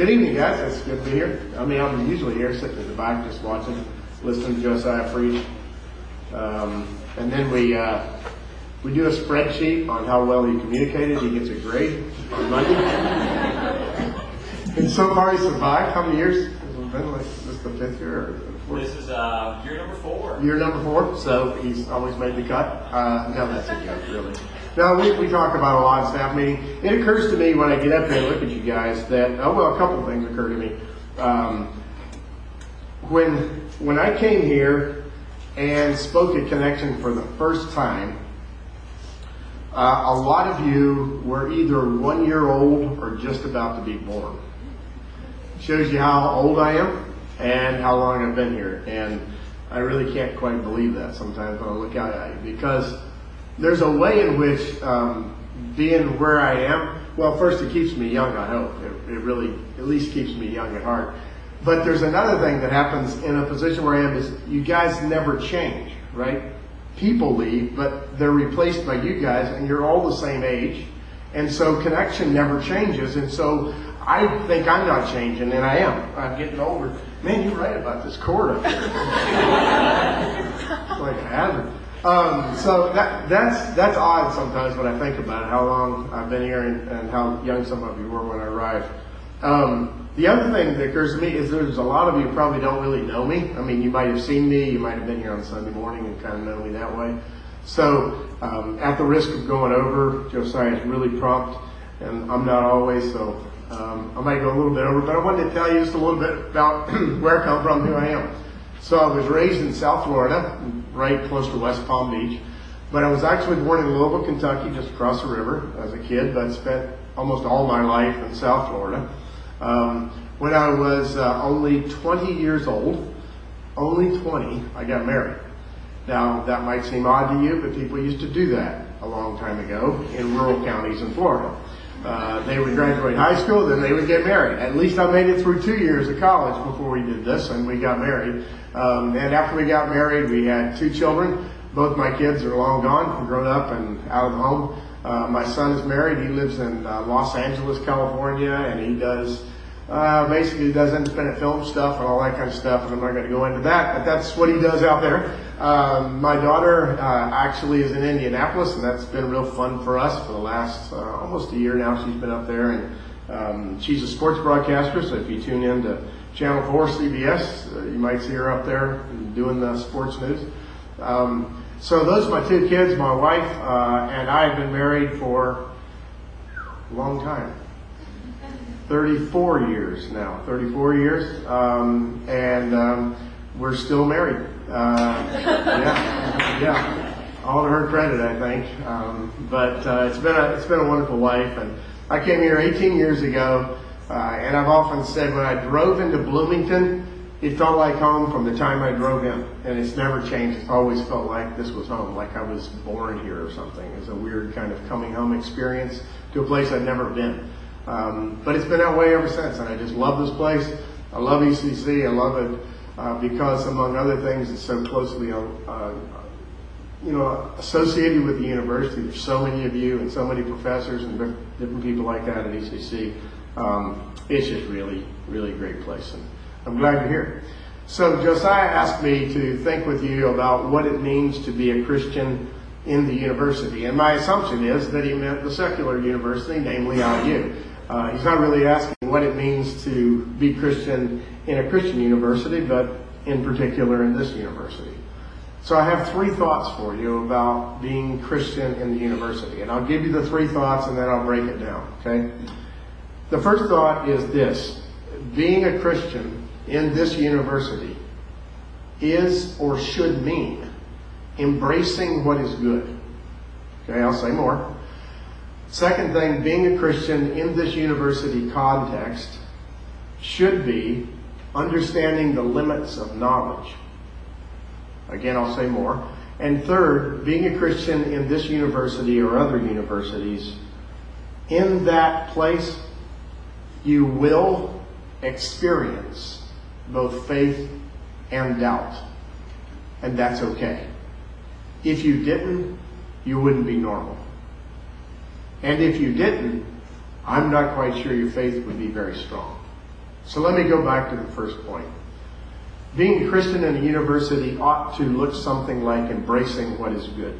Good evening, guys. It's good to be here. I mean, I'm usually here sitting in the back just watching, listening to Josiah preach. Um, and then we, uh, we do a spreadsheet on how well he communicated. He gets a grade on Monday. and so far he survived. How many years has it been? Like, this is the fifth year or the fourth? This is uh, year number four. Year number four, so he's always made the cut. Uh, no, that's a joke, really. No, we, we talk about a lot of staff meeting. It occurs to me when I get up here and look at you guys that, oh, well, a couple of things occur to me. Um, when, when I came here and spoke at Connexion for the first time, uh, a lot of you were either one year old or just about to be born. Shows you how old I am and how long I've been here. And I really can't quite believe that sometimes when I look out at you because there's a way in which um, being where I am, well, first it keeps me young, I hope. It, it really at least keeps me young at heart. But there's another thing that happens in a position where I am is you guys never change, right? People leave, but they're replaced by you guys and you're all the same age. And so Connexion never changes. And so I think I'm not changing, and I am. I'm getting older. Man, you're right about this cord like a hazard. Um, so that, that's that's odd sometimes when I think about it, how long I've been here and, and how young some of you were when I arrived. Um, the other thing that occurs to me is there's a lot of you probably don't really know me. I mean, you might have seen me, you might have been here on Sunday morning and kind of know me that way. So, um, at the risk of going over, Josiah is really prompt, and I'm not always, so um, I might go a little bit over, but I wanted to tell you just a little bit about where I come from, who I am. So I was raised in South Florida, right close to West Palm Beach. But I was actually born in Louisville, Kentucky, just across the river as a kid, but spent almost all my life in South Florida. Um, when I was uh, only 20 years old, only 20, I got married. Now, that might seem odd to you, but people used to do that a long time ago in rural counties in Florida. Uh, they would graduate high school, then they would get married. At least I made it through two years of college before we did this, and we got married. Um, and after we got married, we had two children. Both my kids are long gone, grown up and out of the home. Uh, my son is married. He lives in uh, Los Angeles, California, and he does uh, basically does independent film stuff and all that kind of stuff. And I'm not going to go into that, but that's what he does out there. Um, my daughter uh, actually is in Indianapolis, and that's been real fun for us for the last uh, almost a year now. She's been up there, and um, she's a sports broadcaster. So if you tune in to Channel 4 CBS, uh, you might see her up there doing the sports news. Um, so those are my two kids, my wife, uh, and I have been married for a long time. 34 years now, 34 years, um, and um, we're still married. Uh, yeah, yeah. All to her credit, I think. Um, but uh, it's been a it's been a wonderful life, and I came here 18 years ago, uh, and I've often said when I drove into Bloomington, it felt like home from the time I drove in, and it's never changed. It's always felt like this was home, like I was born here or something. It's a weird kind of coming home experience to a place I'd never been. Um, but it's been that way ever since, and I just love this place. I love ECC. I love it because, among other things, it's so closely, uh, you know, associated with the university. There's so many of you and so many professors and different people like that at ECC. Um, it's just really, really great place, and I'm glad you're here. So Josiah asked me to think with you about what it means to be a Christian in the university, and my assumption is that he meant the secular university, namely IU. Uh, he's not really asking what it means to be Christian in a Christian university, but in particular in this university. So I have three thoughts for you about being Christian in the university. And I'll give you the three thoughts and then I'll break it down, okay? The first thought is this. Being a Christian in this university is or should mean embracing what is good. Okay, I'll say more. Second thing, being a Christian in this university context should be understanding the limits of knowledge. Again, I'll say more. And third, being a Christian in this university or other universities, in that place, you will experience both faith and doubt. And that's okay. If you didn't, you wouldn't be normal. And if you didn't, I'm not quite sure your faith would be very strong. So let me go back to the first point. Being a Christian in a university ought to look something like embracing what is good.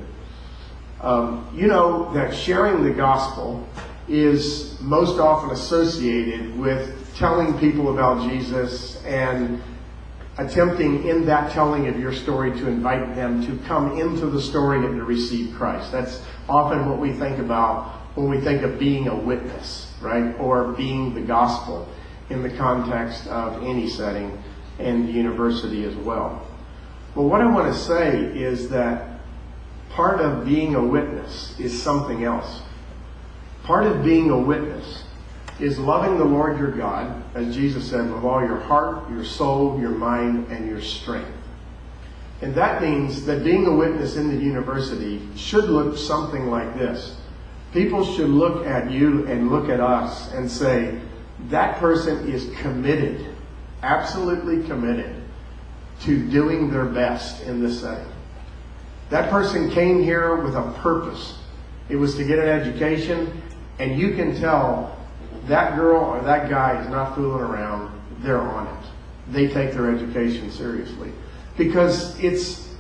Um, you know that sharing the gospel is most often associated with telling people about Jesus and attempting in that telling of your story to invite them to come into the story and to receive Christ. That's often what we think about when we think of being a witness, right? Or being the gospel in the context of any setting and the university as well. But what I want to say is that part of being a witness is something else. Part of being a witness is loving the Lord your God, as Jesus said, with all your heart, your soul, your mind, and your strength. And that means that being a witness in the university should look something like this. People should look at you and look at us and say, that person is committed, absolutely committed to doing their best in this setting. That person came here with a purpose. It was to get an education, and you can tell that girl or that guy is not fooling around. They're on it. They take their education seriously. Because it's,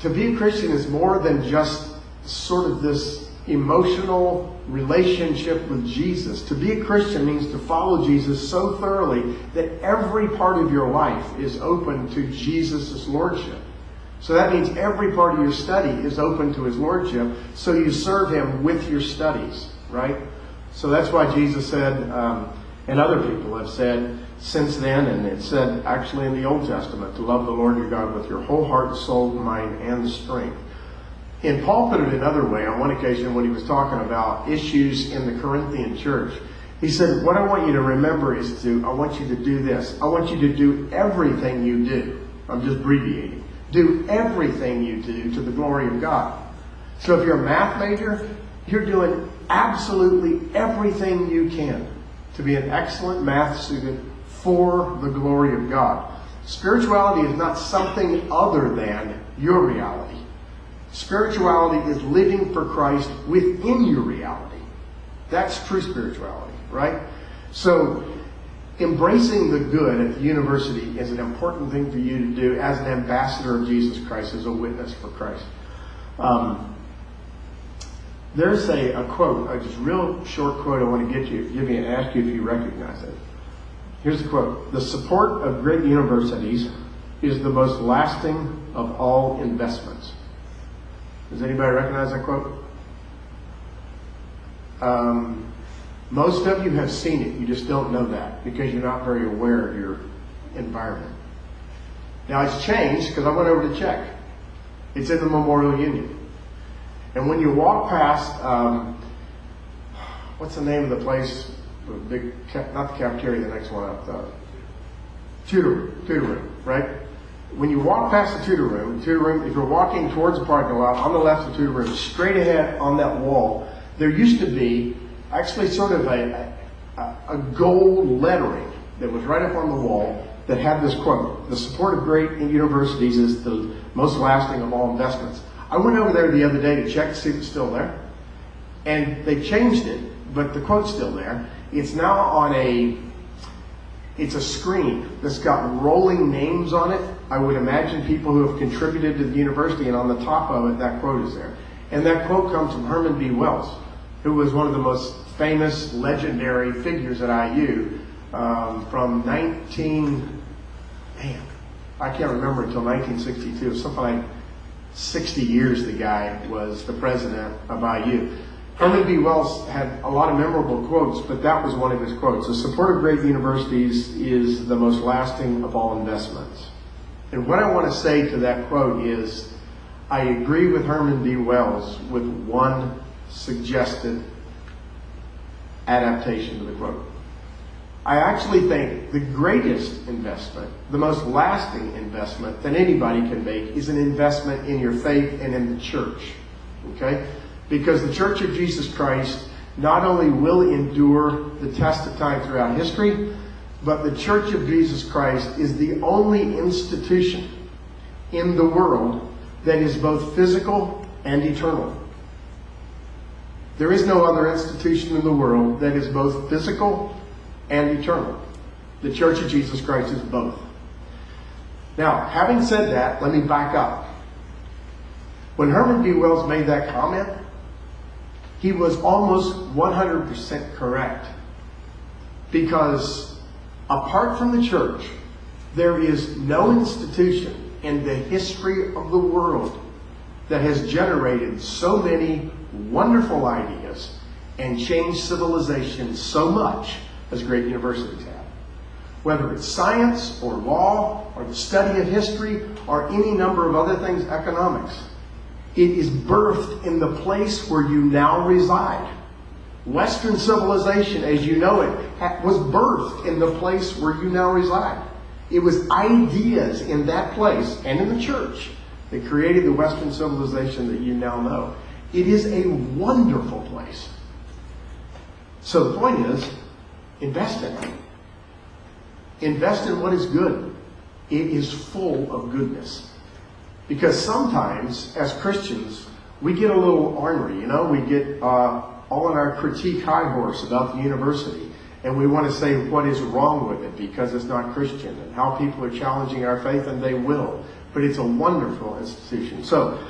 to be a Christian is more than just sort of this emotional relationship with Jesus. To be a Christian means to follow Jesus so thoroughly that every part of your life is open to Jesus' Lordship. So that means every part of your study is open to His Lordship, so you serve Him with your studies, right? So that's why Jesus said, um, and other people have said since then, and it said actually in the Old Testament, to love the Lord your God with your whole heart, soul, mind, and strength. And Paul put it another way on one occasion when he was talking about issues in the Corinthian church. He said, What I want you to remember is to, I want you to do this. I want you to do everything you do. I'm just abbreviating. Do everything you do to the glory of God. So if you're a math major, you're doing absolutely everything you can to be an excellent math student for the glory of God. Spirituality is not something other than your reality. Spirituality is living for Christ within your reality. That's true spirituality, right? So, embracing the good at the university is an important thing for you to do as an ambassador of Jesus Christ, as a witness for Christ. Um, there's a, a quote, a just real short quote I want to get you, give me and ask you if you recognize it. Here's the quote. The support of great universities is the most lasting of all investments. Does anybody recognize that quote? Um, most of you have seen it. You just don't know that because you're not very aware of your environment. Now it's changed because I went over to check. It's in the Memorial Union. And when you walk past, um, what's the name of the place? The big, not the cafeteria, the next one up, the Tudor, Tudor room, right? When you walk past the Tudor room, Tudor room, if you're walking towards the parking lot, on the left of the Tudor room, straight ahead on that wall, there used to be actually sort of a, a, a gold lettering that was right up on the wall that had this quote, the support of great universities is the most lasting of all investments. I went over there the other day to check to see if it's still there. And they changed it, but the quote's still there. It's now on a it's a screen that's got rolling names on it. I would imagine people who have contributed to the university, and on the top of it, that quote is there. And that quote comes from Herman B. Wells, who was one of the most famous, legendary figures at IU um, from 19, man, I can't remember until 1962, something like 60 years the guy was the president of IU. Herman B. Wells had a lot of memorable quotes, but that was one of his quotes. The support of great universities is the most lasting of all investments. And what I want to say to that quote is, I agree with Herman B. Wells with one suggested adaptation to the quote. I actually think the greatest investment, the most lasting investment that anybody can make is an investment in your faith and in the church. Okay? Because the Church of Jesus Christ not only will endure the test of time throughout history, but the Church of Jesus Christ is the only institution in the world that is both physical and eternal. There is no other institution in the world that is both physical and eternal. The Church of Jesus Christ is both. Now, having said that, let me back up. When Herman B. Wells made that comment, he was almost 100% correct. Because apart from the church, there is no institution in the history of the world that has generated so many wonderful ideas and changed civilization so much as great universities have. Whether it's science or law or the study of history or any number of other things, economics. It is birthed in the place where you now reside. Western civilization, as you know it, was birthed in the place where you now reside. It was ideas in that place and in the church that created the Western civilization that you now know. It is a wonderful place. So the point is, invest in it. Invest in what is good. It is full of goodness. Because sometimes, as Christians, we get a little ornery, you know, we get uh, all in our critique high horse about the university. And we want to say what is wrong with it because it's not Christian and how people are challenging our faith, and they will. But it's a wonderful institution. So,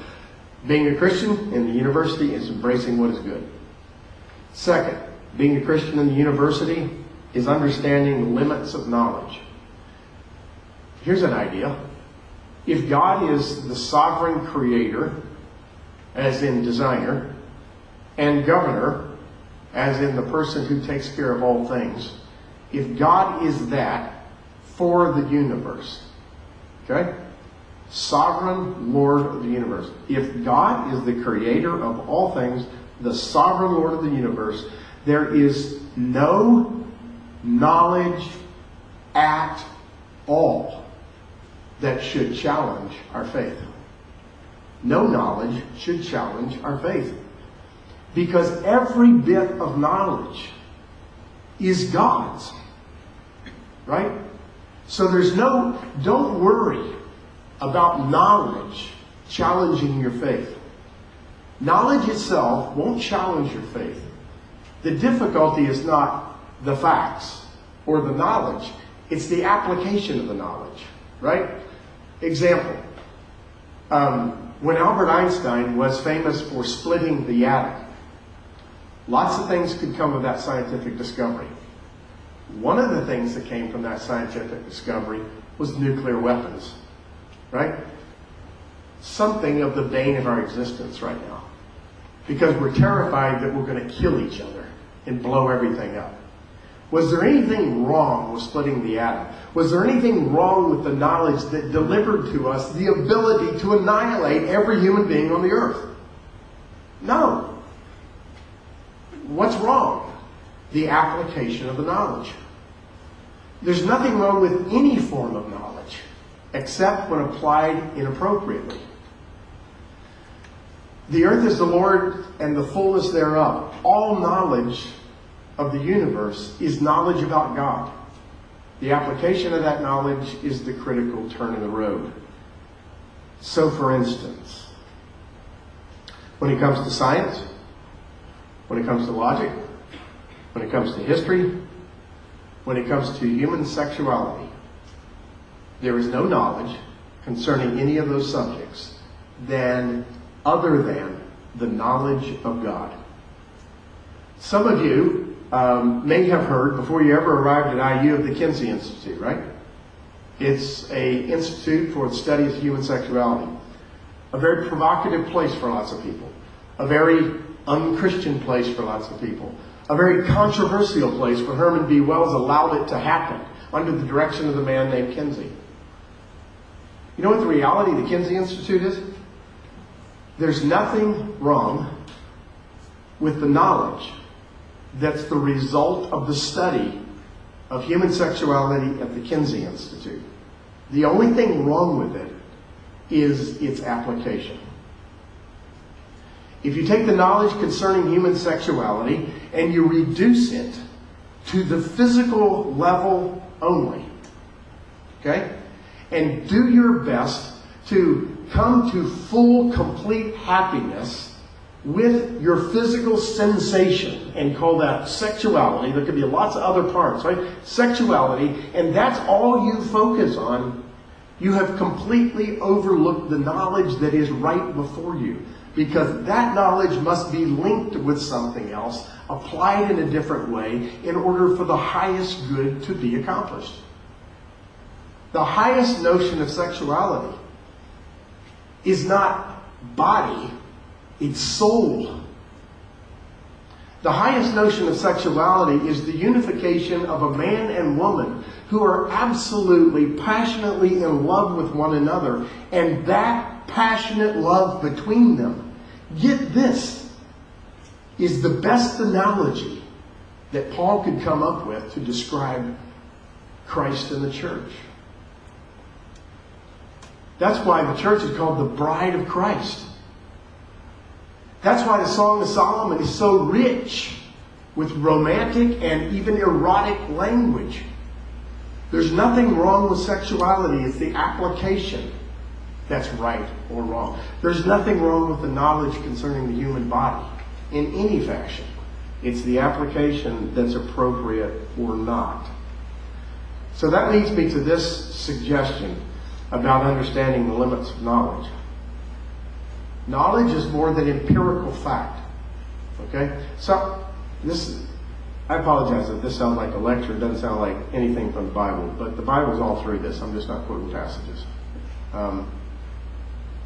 being a Christian in the university is embracing what is good. Second, being a Christian in the university is understanding the limits of knowledge. Here's an idea. If God is the sovereign creator, as in designer, and governor, as in the person who takes care of all things, if God is that for the universe, okay? Sovereign Lord of the universe. If God is the creator of all things, the sovereign Lord of the universe, there is no knowledge at all that should challenge our faith. No knowledge should challenge our faith. Because every bit of knowledge is God's. Right? So there's no, don't worry about knowledge challenging your faith. Knowledge itself won't challenge your faith. The difficulty is not the facts or the knowledge, it's the application of the knowledge, right? Example. Um, when Albert Einstein was famous for splitting the atom, lots of things could come of that scientific discovery. One of the things that came from that scientific discovery was nuclear weapons, right? Something of the bane of our existence right now. Because we're terrified that we're going to kill each other and blow everything up. Was there anything wrong with splitting the atom? Was there anything wrong with the knowledge that delivered to us the ability to annihilate every human being on the earth? No. What's wrong? The application of the knowledge. There's nothing wrong with any form of knowledge except when applied inappropriately. The earth is the Lord and the fullness thereof. All knowledge of the universe is knowledge about God. The application of that knowledge is the critical turn in the road. So, for instance, when it comes to science, when it comes to logic, when it comes to history, when it comes to human sexuality, there is no knowledge concerning any of those subjects than other than the knowledge of God. Some of you um, may have heard before you ever arrived at IU of the Kinsey Institute, right? It's a institute for the study of human sexuality. A very provocative place for lots of people. A very unchristian place for lots of people. A very controversial place where Herman B. Wells allowed it to happen under the direction of the man named Kinsey. You know what the reality of the Kinsey Institute is? There's nothing wrong with the knowledge that's the result of the study of human sexuality at the Kinsey Institute. The only thing wrong with it is its application. If you take the knowledge concerning human sexuality and you reduce it to the physical level only, okay, and do your best to come to full, complete happiness with your physical sensation and call that sexuality. There could be lots of other parts, right? Sexuality, and that's all you focus on. You have completely overlooked the knowledge that is right before you because that knowledge must be linked with something else, applied in a different way in order for the highest good to be accomplished. The highest notion of sexuality is not body, it's soul. The highest notion of sexuality is the unification of a man and woman who are absolutely, passionately in love with one another, and that passionate love between them, get this, is the best analogy that Paul could come up with to describe Christ and the church. That's why the church is called the bride of Christ. That's why the Song of Solomon is so rich with romantic and even erotic language. There's nothing wrong with sexuality, it's the application that's right or wrong. There's nothing wrong with the knowledge concerning the human body in any fashion. It's the application that's appropriate or not. So that leads me to this suggestion about understanding the limits of knowledge. Knowledge is more than empirical fact. Okay? So, this, I apologize if this sounds like a lecture. It doesn't sound like anything from the Bible, but the Bible's all through this. I'm just not quoting passages. Um,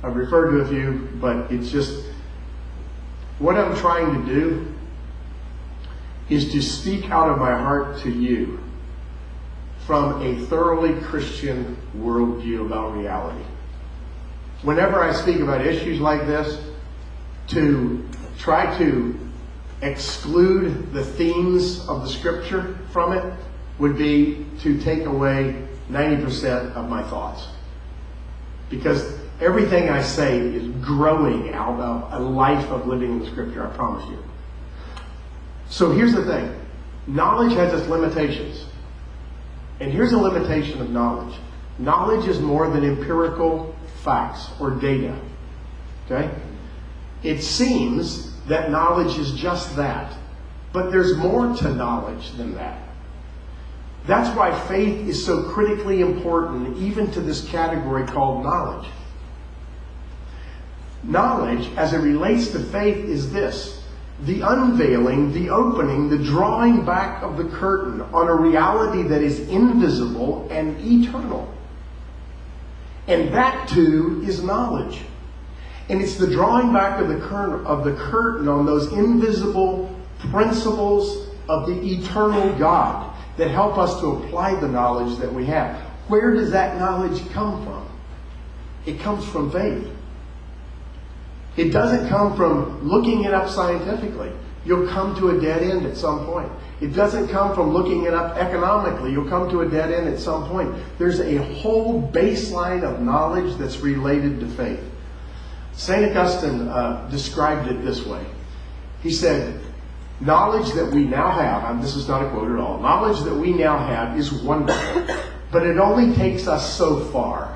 I've referred to a few, but it's just what I'm trying to do is to speak out of my heart to you from a thoroughly Christian worldview about reality whenever I speak about issues like this, to try to exclude the themes of the scripture from it would be to take away 90% of my thoughts. Because everything I say is growing out of a life of living in the scripture, I promise you. So here's the thing. Knowledge has its limitations. And here's a limitation of knowledge. Knowledge is more than empirical facts or data. Okay? It seems that knowledge is just that. But there's more to knowledge than that. That's why faith is so critically important, even to this category called knowledge. Knowledge, as it relates to faith, is this the unveiling, the opening, the drawing back of the curtain on a reality that is invisible and eternal. And that too is knowledge. And it's the drawing back of the, curtain, of the curtain on those invisible principles of the eternal God that help us to apply the knowledge that we have. Where does that knowledge come from? It comes from faith. It doesn't come from looking it up scientifically. You'll come to a dead end at some point. It doesn't come from looking it up economically. You'll come to a dead end at some point. There's a whole baseline of knowledge that's related to faith. St. Augustine uh, described it this way. He said, Knowledge that we now have, and this is not a quote at all, knowledge that we now have is wonderful, but it only takes us so far.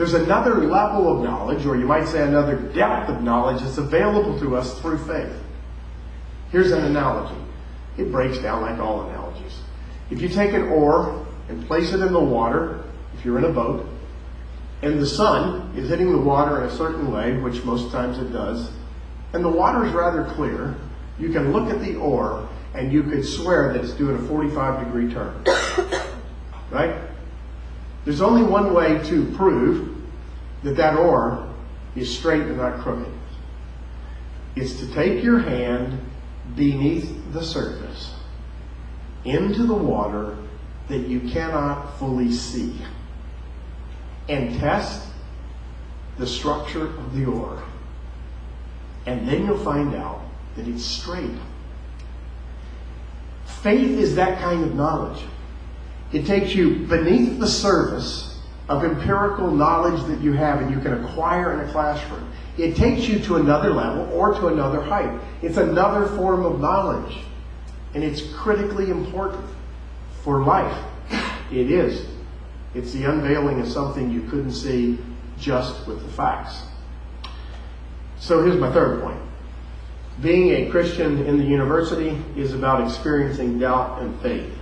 There's another level of knowledge, or you might say another depth of knowledge that's available to us through faith. Here's an analogy. It breaks down like all analogies. If you take an oar and place it in the water, if you're in a boat, and the sun is hitting the water in a certain way, which most times it does, and the water is rather clear, you can look at the oar and you could swear that it's doing a 45 degree turn. right? There's only one way to prove that that oar is straight and not crooked. It's to take your hand beneath the surface into the water that you cannot fully see and test the structure of the oar. And then you'll find out that it's straight. Faith is that kind of knowledge. It takes you beneath the surface of empirical knowledge that you have and you can acquire in a classroom. It takes you to another level or to another height. It's another form of knowledge. And it's critically important for life. It is. It's the unveiling of something you couldn't see just with the facts. So here's my third point. Being a Christian in the university is about experiencing doubt and faith.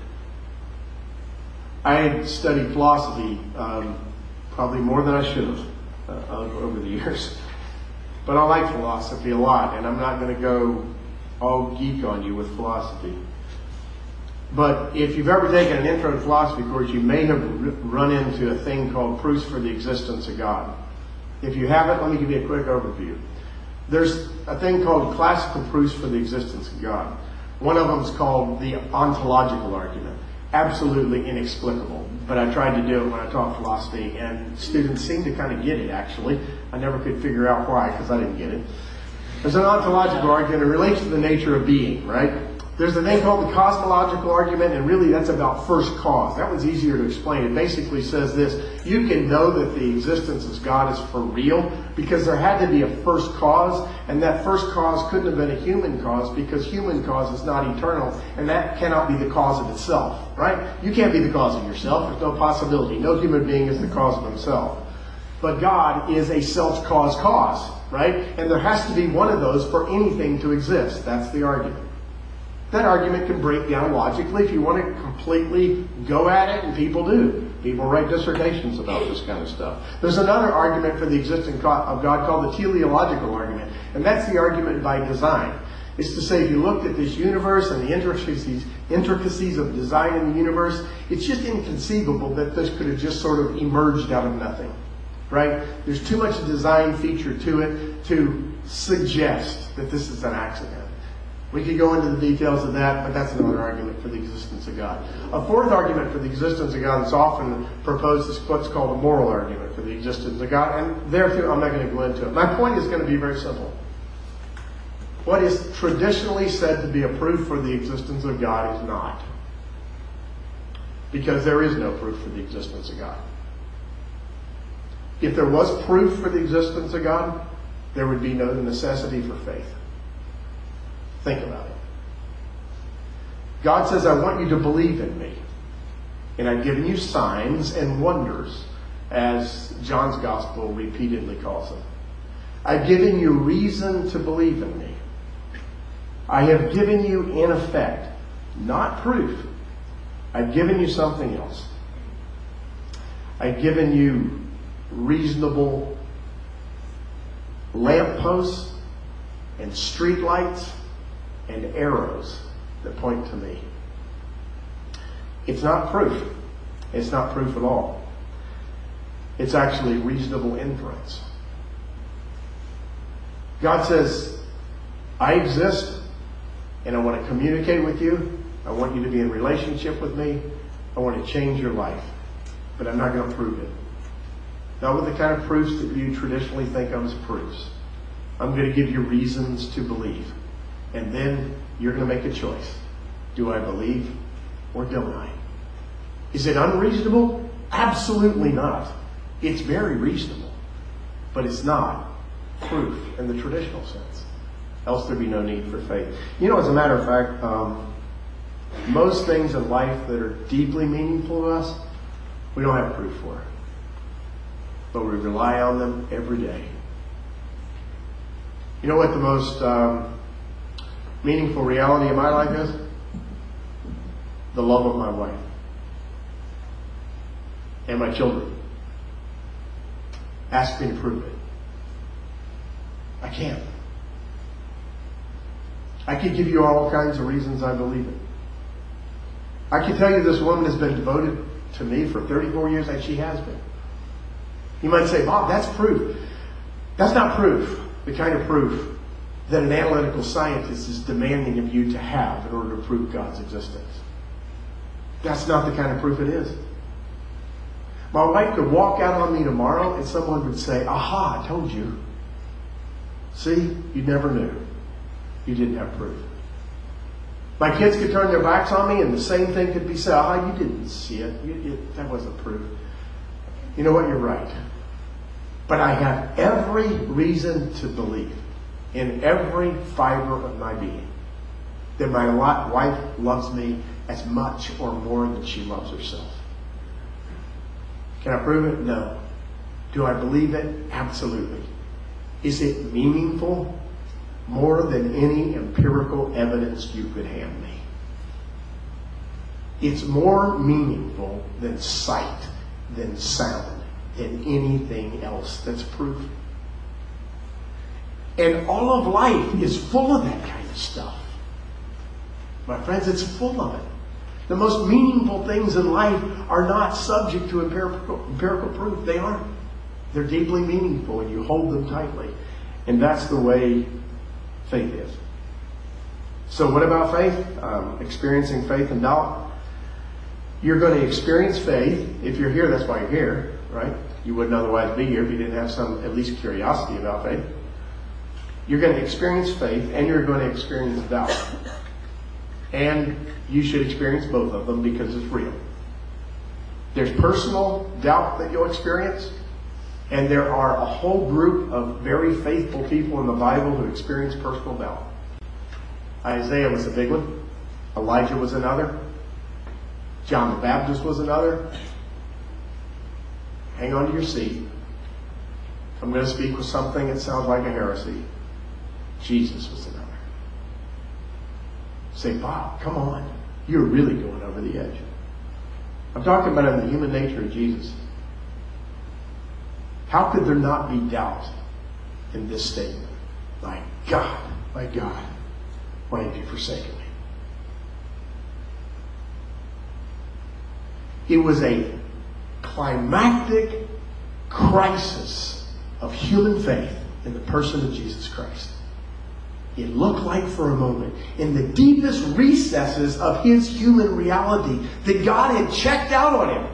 I had studied philosophy um, probably more than I should have uh, over the years. But I like philosophy a lot, and I'm not going to go all geek on you with philosophy. But if you've ever taken an intro to philosophy course, you may have run into a thing called proofs for the existence of God. If you haven't, let me give you a quick overview. There's a thing called classical proofs for the existence of God. One of them is called the ontological argument. Absolutely inexplicable. But I tried to do it when I taught philosophy, and students seem to kind of get it, actually. I never could figure out why, because I didn't get it. There's an ontological argument. It relates to the nature of being, right? There's a thing called the cosmological argument, and really that's about first cause. That one's easier to explain. It basically says this you can know that the existence of God is for real because there had to be a first cause, and that first cause couldn't have been a human cause because human cause is not eternal, and that cannot be the cause of itself, right? You can't be the cause of yourself. There's no possibility. No human being is the cause of himself. But God is a self caused cause, right? And there has to be one of those for anything to exist. That's the argument. That argument can break down logically if you want to completely go at it, and people do. People write dissertations about this kind of stuff. There's another argument for the existence of God called the teleological argument, and that's the argument by design. It's to say, if you looked at this universe and the intricacies, intricacies of design in the universe, it's just inconceivable that this could have just sort of emerged out of nothing. Right? There's too much design feature to it to suggest that this is an accident. We could go into the details of that, but that's another argument for the existence of God. A fourth argument for the existence of God that's often proposed is what's called a moral argument for the existence of God, and therefore I'm not going to go into it. My point is going to be very simple. What is traditionally said to be a proof for the existence of God is not. Because there is no proof for the existence of God. If there was proof for the existence of God, there would be no necessity for faith. Think about it. God says, I want you to believe in me. And I've given you signs and wonders, as John's gospel repeatedly calls them. I've given you reason to believe in me. I have given you, in effect, not proof. I've given you something else. I've given you reasonable lampposts and streetlights and arrows that point to me. It's not proof. It's not proof at all. It's actually reasonable inference. God says, I exist and I want to communicate with you. I want you to be in relationship with me. I want to change your life. But I'm not going to prove it. Not with the kind of proofs that you traditionally think of as proofs. I'm going to give you reasons to believe. And then you're going to make a choice. Do I believe or don't I? Is it unreasonable? Absolutely not. It's very reasonable. But it's not proof in the traditional sense. Else there'd be no need for faith. You know, as a matter of fact, um, most things in life that are deeply meaningful to us, we don't have proof for. But we rely on them every day. You know what the most um, meaningful reality in my life is? The love of my wife and my children. Ask me to prove it. I can't. I could give you all kinds of reasons I believe it. I can tell you this woman has been devoted to me for 34 years, and she has been. You might say, Bob, that's proof. That's not proof, the kind of proof that an analytical scientist is demanding of you to have in order to prove God's existence. That's not the kind of proof it is. My wife could walk out on me tomorrow and someone would say, Aha, I told you. See, you never knew. You didn't have proof. My kids could turn their backs on me and the same thing could be said, Ah, you didn't see it. You, you, that wasn't proof. You know what? You're right. But I have every reason to believe in every fiber of my being that my wife loves me as much or more than she loves herself. Can I prove it? No. Do I believe it? Absolutely. Is it meaningful? more than any empirical evidence you could hand me. It's more meaningful than sight, than sound, than anything else that's proof. And all of life is full of that kind of stuff. My friends, it's full of it. The most meaningful things in life are not subject to empirical, empirical proof. They aren't. They're deeply meaningful and you hold them tightly. And that's the way faith is. So, what about faith? Um, experiencing faith and doubt. You're going to experience faith. If you're here, that's why you're here, right? You wouldn't otherwise be here if you didn't have some, at least, curiosity about faith. You're going to experience faith and you're going to experience doubt. And you should experience both of them because it's real. There's personal doubt that you'll experience, and there are a whole group of very faithful people in the Bible who experience personal doubt. Isaiah was a big one. Elijah was another. John the Baptist was another. Hang on to your seat. I'm going to speak with something that sounds like a heresy. Jesus was another. Say, Bob, come on. You're really going over the edge. I'm talking about the human nature of Jesus. How could there not be doubt in this statement? My God, my God, why have you forsaken me? It was a climactic crisis of human faith in the person of Jesus Christ. It looked like for a moment, in the deepest recesses of his human reality, that God had checked out on him.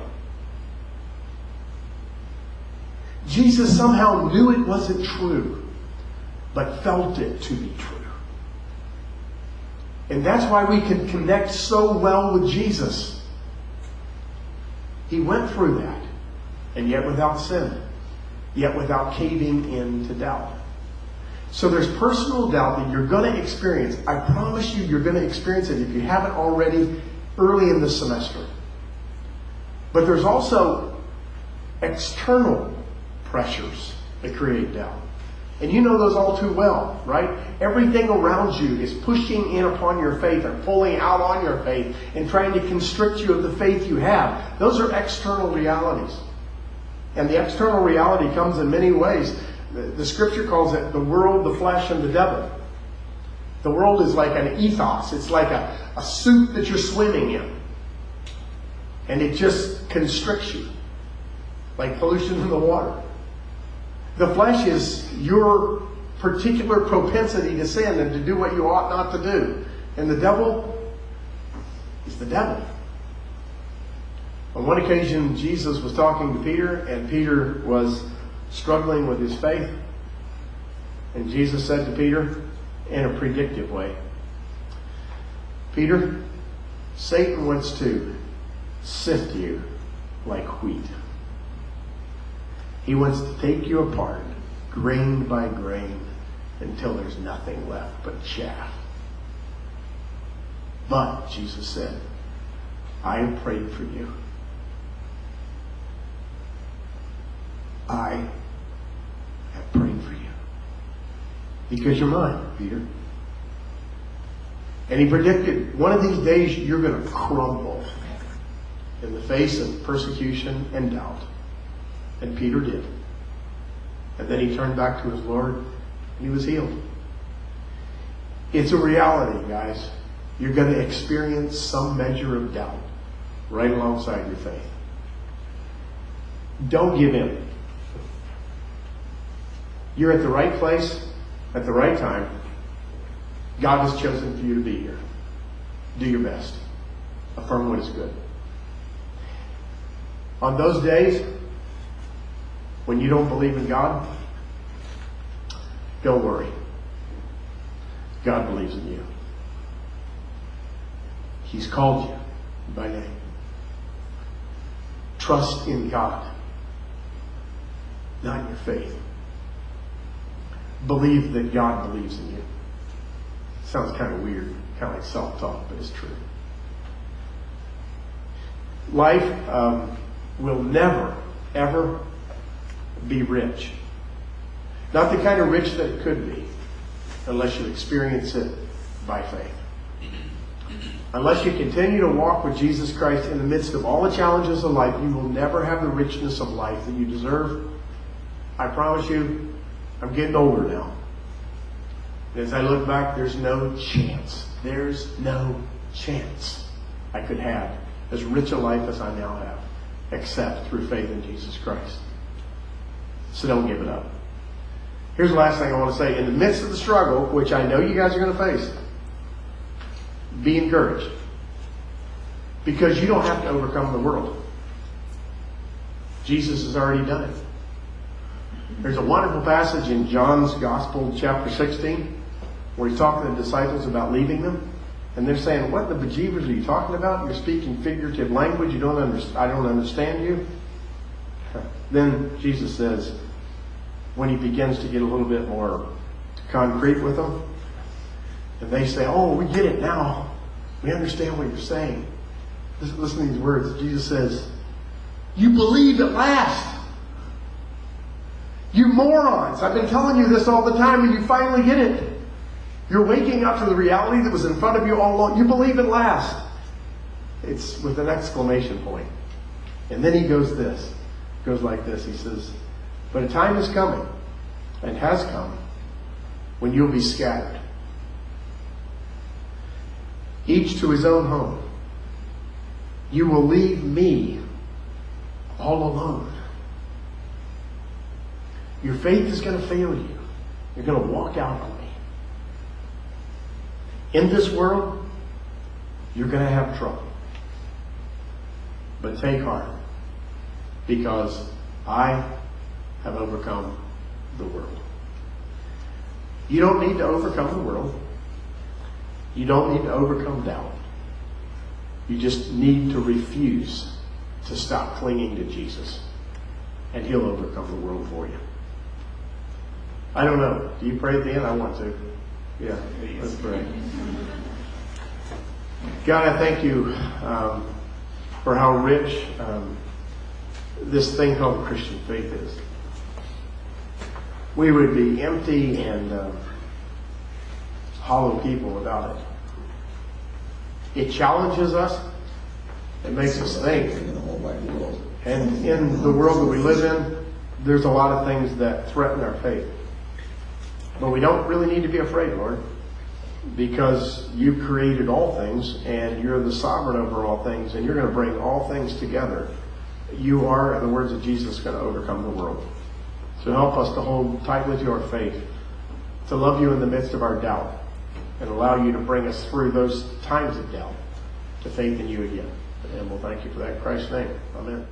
Jesus somehow knew it wasn't true, but felt it to be true. And that's why we can connect so well with Jesus. He went through that, and yet without sin, yet without caving in to doubt. So there's personal doubt that you're going to experience. I promise you, you're going to experience it if you haven't already early in the semester. But there's also external pressures that create doubt. And you know those all too well, right? Everything around you is pushing in upon your faith or pulling out on your faith and trying to constrict you of the faith you have. Those are external realities. And the external reality comes in many ways. The, scripture calls it the world, the flesh, and the devil. The world is like an ethos. It's like a, a suit that you're swimming in. And it just constricts you. Like pollution in the water. The flesh is your particular propensity to sin and to do what you ought not to do. And the devil is the devil. On one occasion, Jesus was talking to Peter, and Peter was struggling with his faith. And Jesus said to Peter, in a predictive way, Peter, Satan wants to sift you like wheat. He wants to take you apart, grain by grain, until there's nothing left but chaff. But, Jesus said, I have prayed for you. I have prayed for you. Because you're mine, Peter. And he predicted one of these days you're going to crumble in the face of persecution and doubt. And Peter did. And then he turned back to his Lord and he was healed. It's a reality, guys. You're going to experience some measure of doubt right alongside your faith. Don't give in. You're at the right place at the right time. God has chosen for you to be here. Do your best. Affirm what is good. On those days when you don't believe in God, don't worry. God believes in you. He's called you by name. Trust in God, not your faith. Believe that God believes in you. Sounds kind of weird, kind of like self talk, but it's true. Life um, will never, ever be rich. Not the kind of rich that it could be. unless you experience it by faith. Unless you continue to walk with Jesus Christ in the midst of all the challenges of life, you will never have the richness of life that you deserve. I promise you, I'm getting older now. And As I look back, there's no chance. There's no chance I could have as rich a life as I now have, except through faith in Jesus Christ. So don't give it up. Here's the last thing I want to say. In the midst of the struggle, which I know you guys are going to face, be encouraged. Because you don't have to overcome the world. Jesus has already done it. There's a wonderful passage in John's Gospel, chapter 16, where he's talking to the disciples about leaving them. And they're saying, what the bejeebers are you talking about? You're speaking figurative language. You don't understand, I don't understand you. Then Jesus says, when he begins to get a little bit more concrete with them, and they say, oh, we get it now. We understand what you're saying. Listen to these words. Jesus says, you believe at last. You morons. I've been telling you this all the time and you finally get it. You're waking up to the reality that was in front of you all along. You believe at last. It's with an exclamation point. And then he goes this. Goes like this. He says, But a time is coming, and has come, when you'll be scattered. Each to his own home. You will leave me all alone. Your faith is going to fail you. You're going to walk out on me. In this world, you're going to have trouble. But take heart, because I have overcome the world. You don't need to overcome the world. You don't need to overcome doubt. You just need to refuse to stop clinging to Jesus. And He'll overcome the world for you. I don't know. Do you pray at the end? I want to. Yeah, let's pray. God, I thank you um, for how rich um, this thing called Christian faith is. We would be empty and um, hollow people without it. It challenges us. It makes us think. And in the world that we live in, there's a lot of things that threaten our faith. But we don't really need to be afraid, Lord, because you created all things and you're the sovereign over all things and you're going to bring all things together. You are, in the words of Jesus, going to overcome the world. So help us to hold tightly to our faith, to love you in the midst of our doubt, and allow you to bring us through those times of doubt to faith in you again. And we'll thank you for that in Christ's name. Amen.